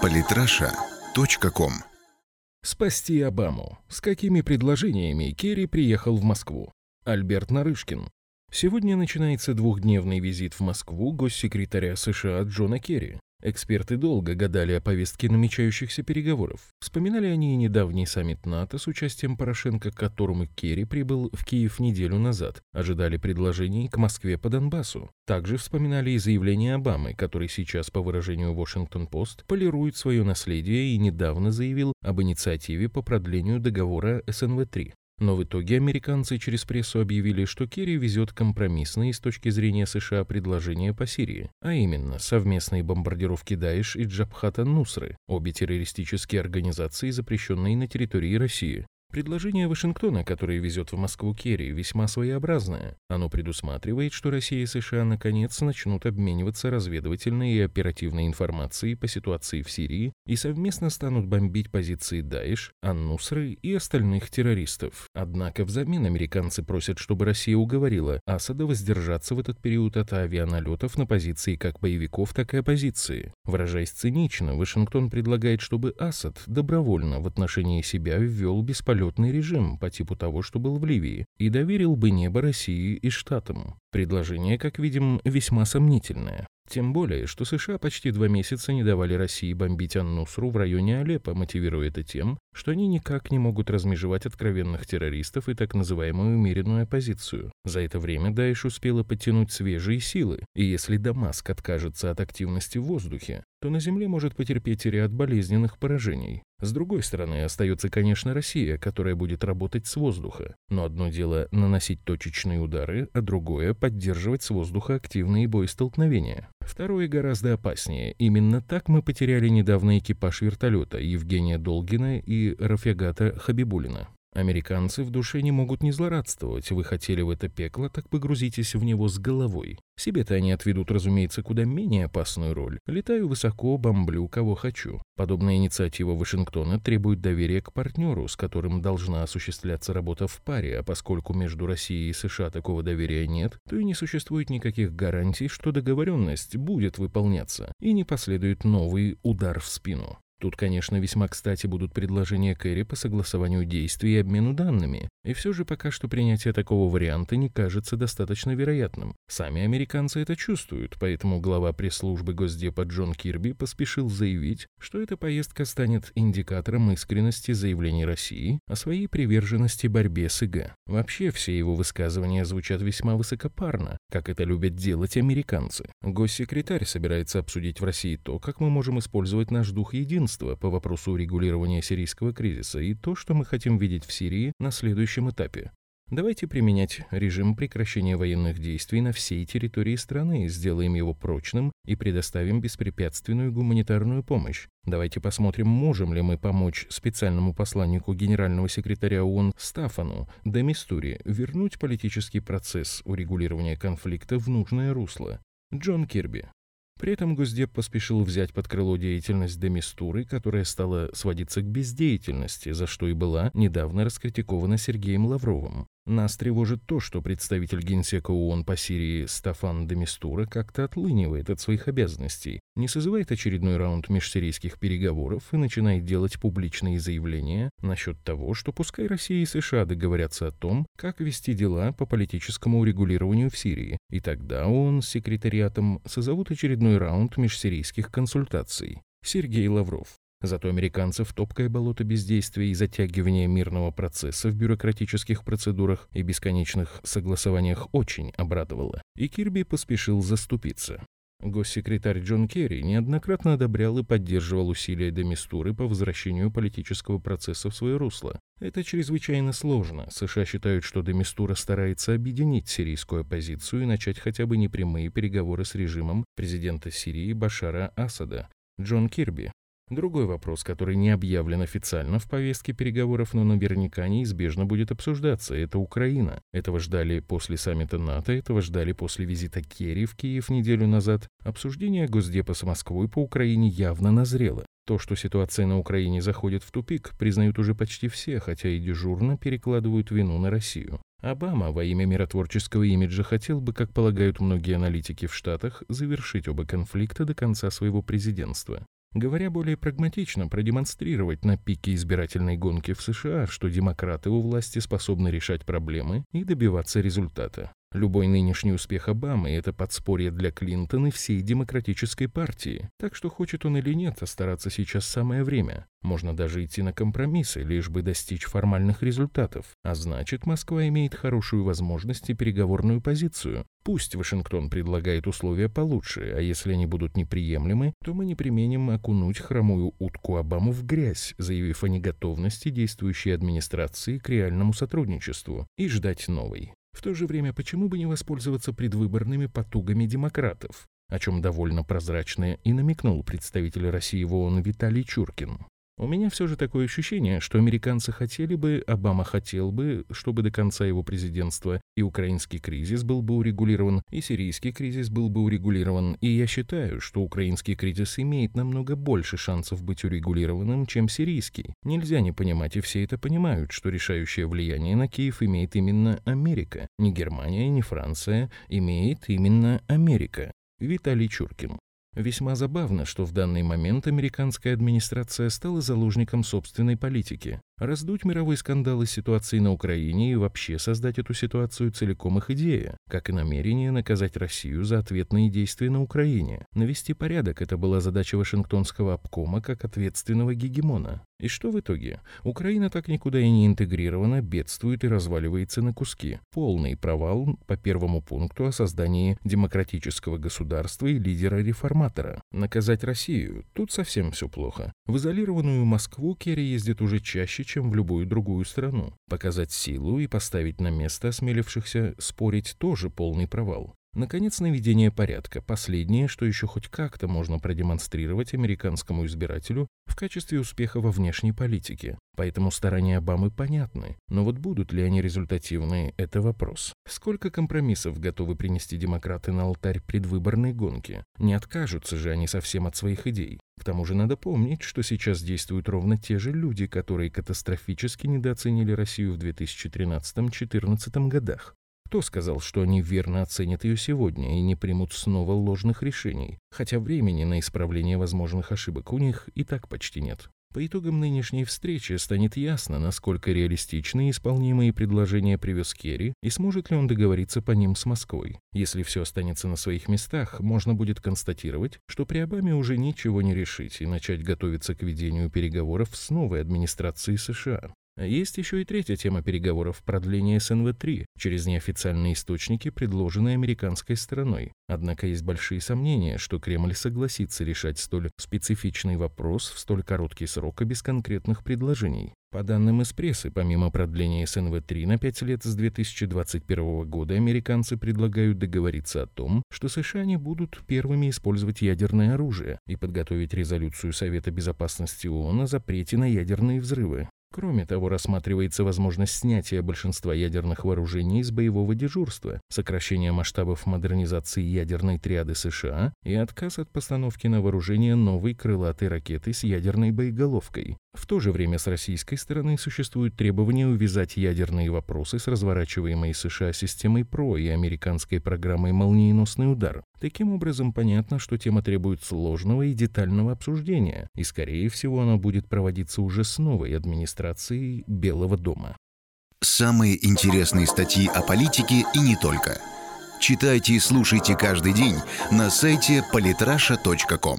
Политраша.ком Спасти Обаму. С какими предложениями Керри приехал в Москву? Альберт Нарышкин. Сегодня начинается двухдневный визит в Москву госсекретаря США Джона Керри. Эксперты долго гадали о повестке намечающихся переговоров. Вспоминали они и недавний саммит НАТО с участием Порошенко, к которому Керри прибыл в Киев неделю назад. Ожидали предложений к Москве по Донбассу. Также вспоминали и заявление Обамы, который сейчас, по выражению Washington-Post, полирует свое наследие и недавно заявил об инициативе по продлению договора СНВ-3. Но в итоге американцы через прессу объявили, что Керри везет компромиссные с точки зрения США предложения по Сирии, а именно совместные бомбардировки Даиш и Джабхата Нусры, обе террористические организации, запрещенные на территории России. Предложение Вашингтона, которое везет в Москву Керри, весьма своеобразное. Оно предусматривает, что Россия и США наконец начнут обмениваться разведывательной и оперативной информацией по ситуации в Сирии и совместно станут бомбить позиции Даиш, Ан-Нусры и остальных террористов. Однако взамен американцы просят, чтобы Россия уговорила Асада воздержаться в этот период от авианалетов на позиции как боевиков, так и оппозиции. Выражаясь цинично, Вашингтон предлагает, чтобы Асад добровольно в отношении себя ввел бесполезный полетный режим по типу того, что был в Ливии, и доверил бы небо России и Штатам. Предложение, как видим, весьма сомнительное. Тем более, что США почти два месяца не давали России бомбить Ан-Нусру в районе Алеппо, мотивируя это тем, что они никак не могут размежевать откровенных террористов и так называемую умеренную оппозицию. За это время Даиш успела подтянуть свежие силы, и если Дамаск откажется от активности в воздухе, то на земле может потерпеть ряд болезненных поражений. С другой стороны, остается, конечно, Россия, которая будет работать с воздуха. Но одно дело наносить точечные удары, а другое – поддерживать с воздуха активные боестолкновения. Второе гораздо опаснее. Именно так мы потеряли недавно экипаж вертолета Евгения Долгина и Рафигата Хабибулина. Американцы в душе не могут не злорадствовать. Вы хотели в это пекло, так погрузитесь в него с головой. Себе-то они отведут, разумеется, куда менее опасную роль. Летаю высоко, бомблю, кого хочу. Подобная инициатива Вашингтона требует доверия к партнеру, с которым должна осуществляться работа в паре, а поскольку между Россией и США такого доверия нет, то и не существует никаких гарантий, что договоренность будет выполняться, и не последует новый удар в спину. Тут, конечно, весьма кстати будут предложения Кэрри по согласованию действий и обмену данными. И все же пока что принятие такого варианта не кажется достаточно вероятным. Сами американцы это чувствуют, поэтому глава пресс-службы Госдепа Джон Кирби поспешил заявить, что эта поездка станет индикатором искренности заявлений России о своей приверженности борьбе с ИГ. Вообще все его высказывания звучат весьма высокопарно, как это любят делать американцы. Госсекретарь собирается обсудить в России то, как мы можем использовать наш дух единства единства по вопросу урегулирования сирийского кризиса и то, что мы хотим видеть в Сирии на следующем этапе. Давайте применять режим прекращения военных действий на всей территории страны, сделаем его прочным и предоставим беспрепятственную гуманитарную помощь. Давайте посмотрим, можем ли мы помочь специальному посланнику генерального секретаря ООН Стафану де Мистури вернуть политический процесс урегулирования конфликта в нужное русло. Джон Кирби. При этом Госдеп поспешил взять под крыло деятельность Демистуры, которая стала сводиться к бездеятельности, за что и была недавно раскритикована Сергеем Лавровым. Нас тревожит то, что представитель Генсека ООН по Сирии Стафан Демистура как-то отлынивает от своих обязанностей, не созывает очередной раунд межсирийских переговоров и начинает делать публичные заявления насчет того, что пускай Россия и США договорятся о том, как вести дела по политическому урегулированию в Сирии, и тогда ООН с секретариатом созовут очередной раунд межсирийских консультаций. Сергей Лавров. Зато американцев топкое болото бездействия и затягивания мирного процесса в бюрократических процедурах и бесконечных согласованиях очень обрадовало, и Кирби поспешил заступиться. Госсекретарь Джон Керри неоднократно одобрял и поддерживал усилия Демистуры по возвращению политического процесса в свое русло. Это чрезвычайно сложно. США считают, что Демистура старается объединить сирийскую оппозицию и начать хотя бы непрямые переговоры с режимом президента Сирии Башара Асада. Джон Кирби Другой вопрос, который не объявлен официально в повестке переговоров, но наверняка неизбежно будет обсуждаться, это Украина. Этого ждали после саммита НАТО, этого ждали после визита Керри в Киев неделю назад. Обсуждение Госдепа с Москвой по Украине явно назрело. То, что ситуация на Украине заходит в тупик, признают уже почти все, хотя и дежурно перекладывают вину на Россию. Обама во имя миротворческого имиджа хотел бы, как полагают многие аналитики в Штатах, завершить оба конфликта до конца своего президентства. Говоря более прагматично, продемонстрировать на пике избирательной гонки в США, что демократы у власти способны решать проблемы и добиваться результата. Любой нынешний успех Обамы – это подспорье для Клинтона и всей демократической партии. Так что хочет он или нет, а стараться сейчас самое время. Можно даже идти на компромиссы, лишь бы достичь формальных результатов. А значит, Москва имеет хорошую возможность и переговорную позицию. Пусть Вашингтон предлагает условия получше, а если они будут неприемлемы, то мы не применим окунуть хромую утку Обаму в грязь, заявив о неготовности действующей администрации к реальному сотрудничеству, и ждать новой. В то же время, почему бы не воспользоваться предвыборными потугами демократов, о чем довольно прозрачно и намекнул представитель России в ООН Виталий Чуркин. У меня все же такое ощущение, что американцы хотели бы, Обама хотел бы, чтобы до конца его президентства и украинский кризис был бы урегулирован, и сирийский кризис был бы урегулирован, и я считаю, что украинский кризис имеет намного больше шансов быть урегулированным, чем сирийский. Нельзя не понимать, и все это понимают, что решающее влияние на Киев имеет именно Америка. Не Германия, не Франция, имеет именно Америка. Виталий Чуркин. Весьма забавно, что в данный момент американская администрация стала заложником собственной политики. Раздуть мировой скандал из ситуации на Украине и вообще создать эту ситуацию целиком их идея, как и намерение наказать Россию за ответные действия на Украине. Навести порядок – это была задача Вашингтонского обкома как ответственного гегемона. И что в итоге? Украина так никуда и не интегрирована, бедствует и разваливается на куски. Полный провал по первому пункту о создании демократического государства и лидера-реформатора. Наказать Россию – тут совсем все плохо. В изолированную Москву Керри ездит уже чаще, чем в любую другую страну. Показать силу и поставить на место осмелившихся спорить тоже полный провал. Наконец, наведение порядка. Последнее, что еще хоть как-то можно продемонстрировать американскому избирателю в качестве успеха во внешней политике. Поэтому старания Обамы понятны. Но вот будут ли они результативны – это вопрос. Сколько компромиссов готовы принести демократы на алтарь предвыборной гонки? Не откажутся же они совсем от своих идей. К тому же надо помнить, что сейчас действуют ровно те же люди, которые катастрофически недооценили Россию в 2013-2014 годах. Кто сказал, что они верно оценят ее сегодня и не примут снова ложных решений, хотя времени на исправление возможных ошибок у них и так почти нет? По итогам нынешней встречи станет ясно, насколько реалистичны исполнимые предложения привез Керри и сможет ли он договориться по ним с Москвой. Если все останется на своих местах, можно будет констатировать, что при Обаме уже ничего не решить и начать готовиться к ведению переговоров с новой администрацией США. Есть еще и третья тема переговоров – продление СНВ-3 через неофициальные источники, предложенные американской стороной. Однако есть большие сомнения, что Кремль согласится решать столь специфичный вопрос в столь короткий срок и без конкретных предложений. По данным из прессы, помимо продления СНВ-3 на 5 лет с 2021 года, американцы предлагают договориться о том, что США не будут первыми использовать ядерное оружие и подготовить резолюцию Совета Безопасности ООН о запрете на ядерные взрывы. Кроме того, рассматривается возможность снятия большинства ядерных вооружений из боевого дежурства, сокращение масштабов модернизации ядерной триады США и отказ от постановки на вооружение новой крылатой ракеты с ядерной боеголовкой. В то же время с российской стороны существует требование увязать ядерные вопросы с разворачиваемой США системой ПРО и американской программой «Молниеносный удар». Таким образом, понятно, что тема требует сложного и детального обсуждения, и, скорее всего, она будет проводиться уже с новой администрацией Белого дома. Самые интересные статьи о политике и не только. Читайте и слушайте каждый день на сайте polytrasha.com.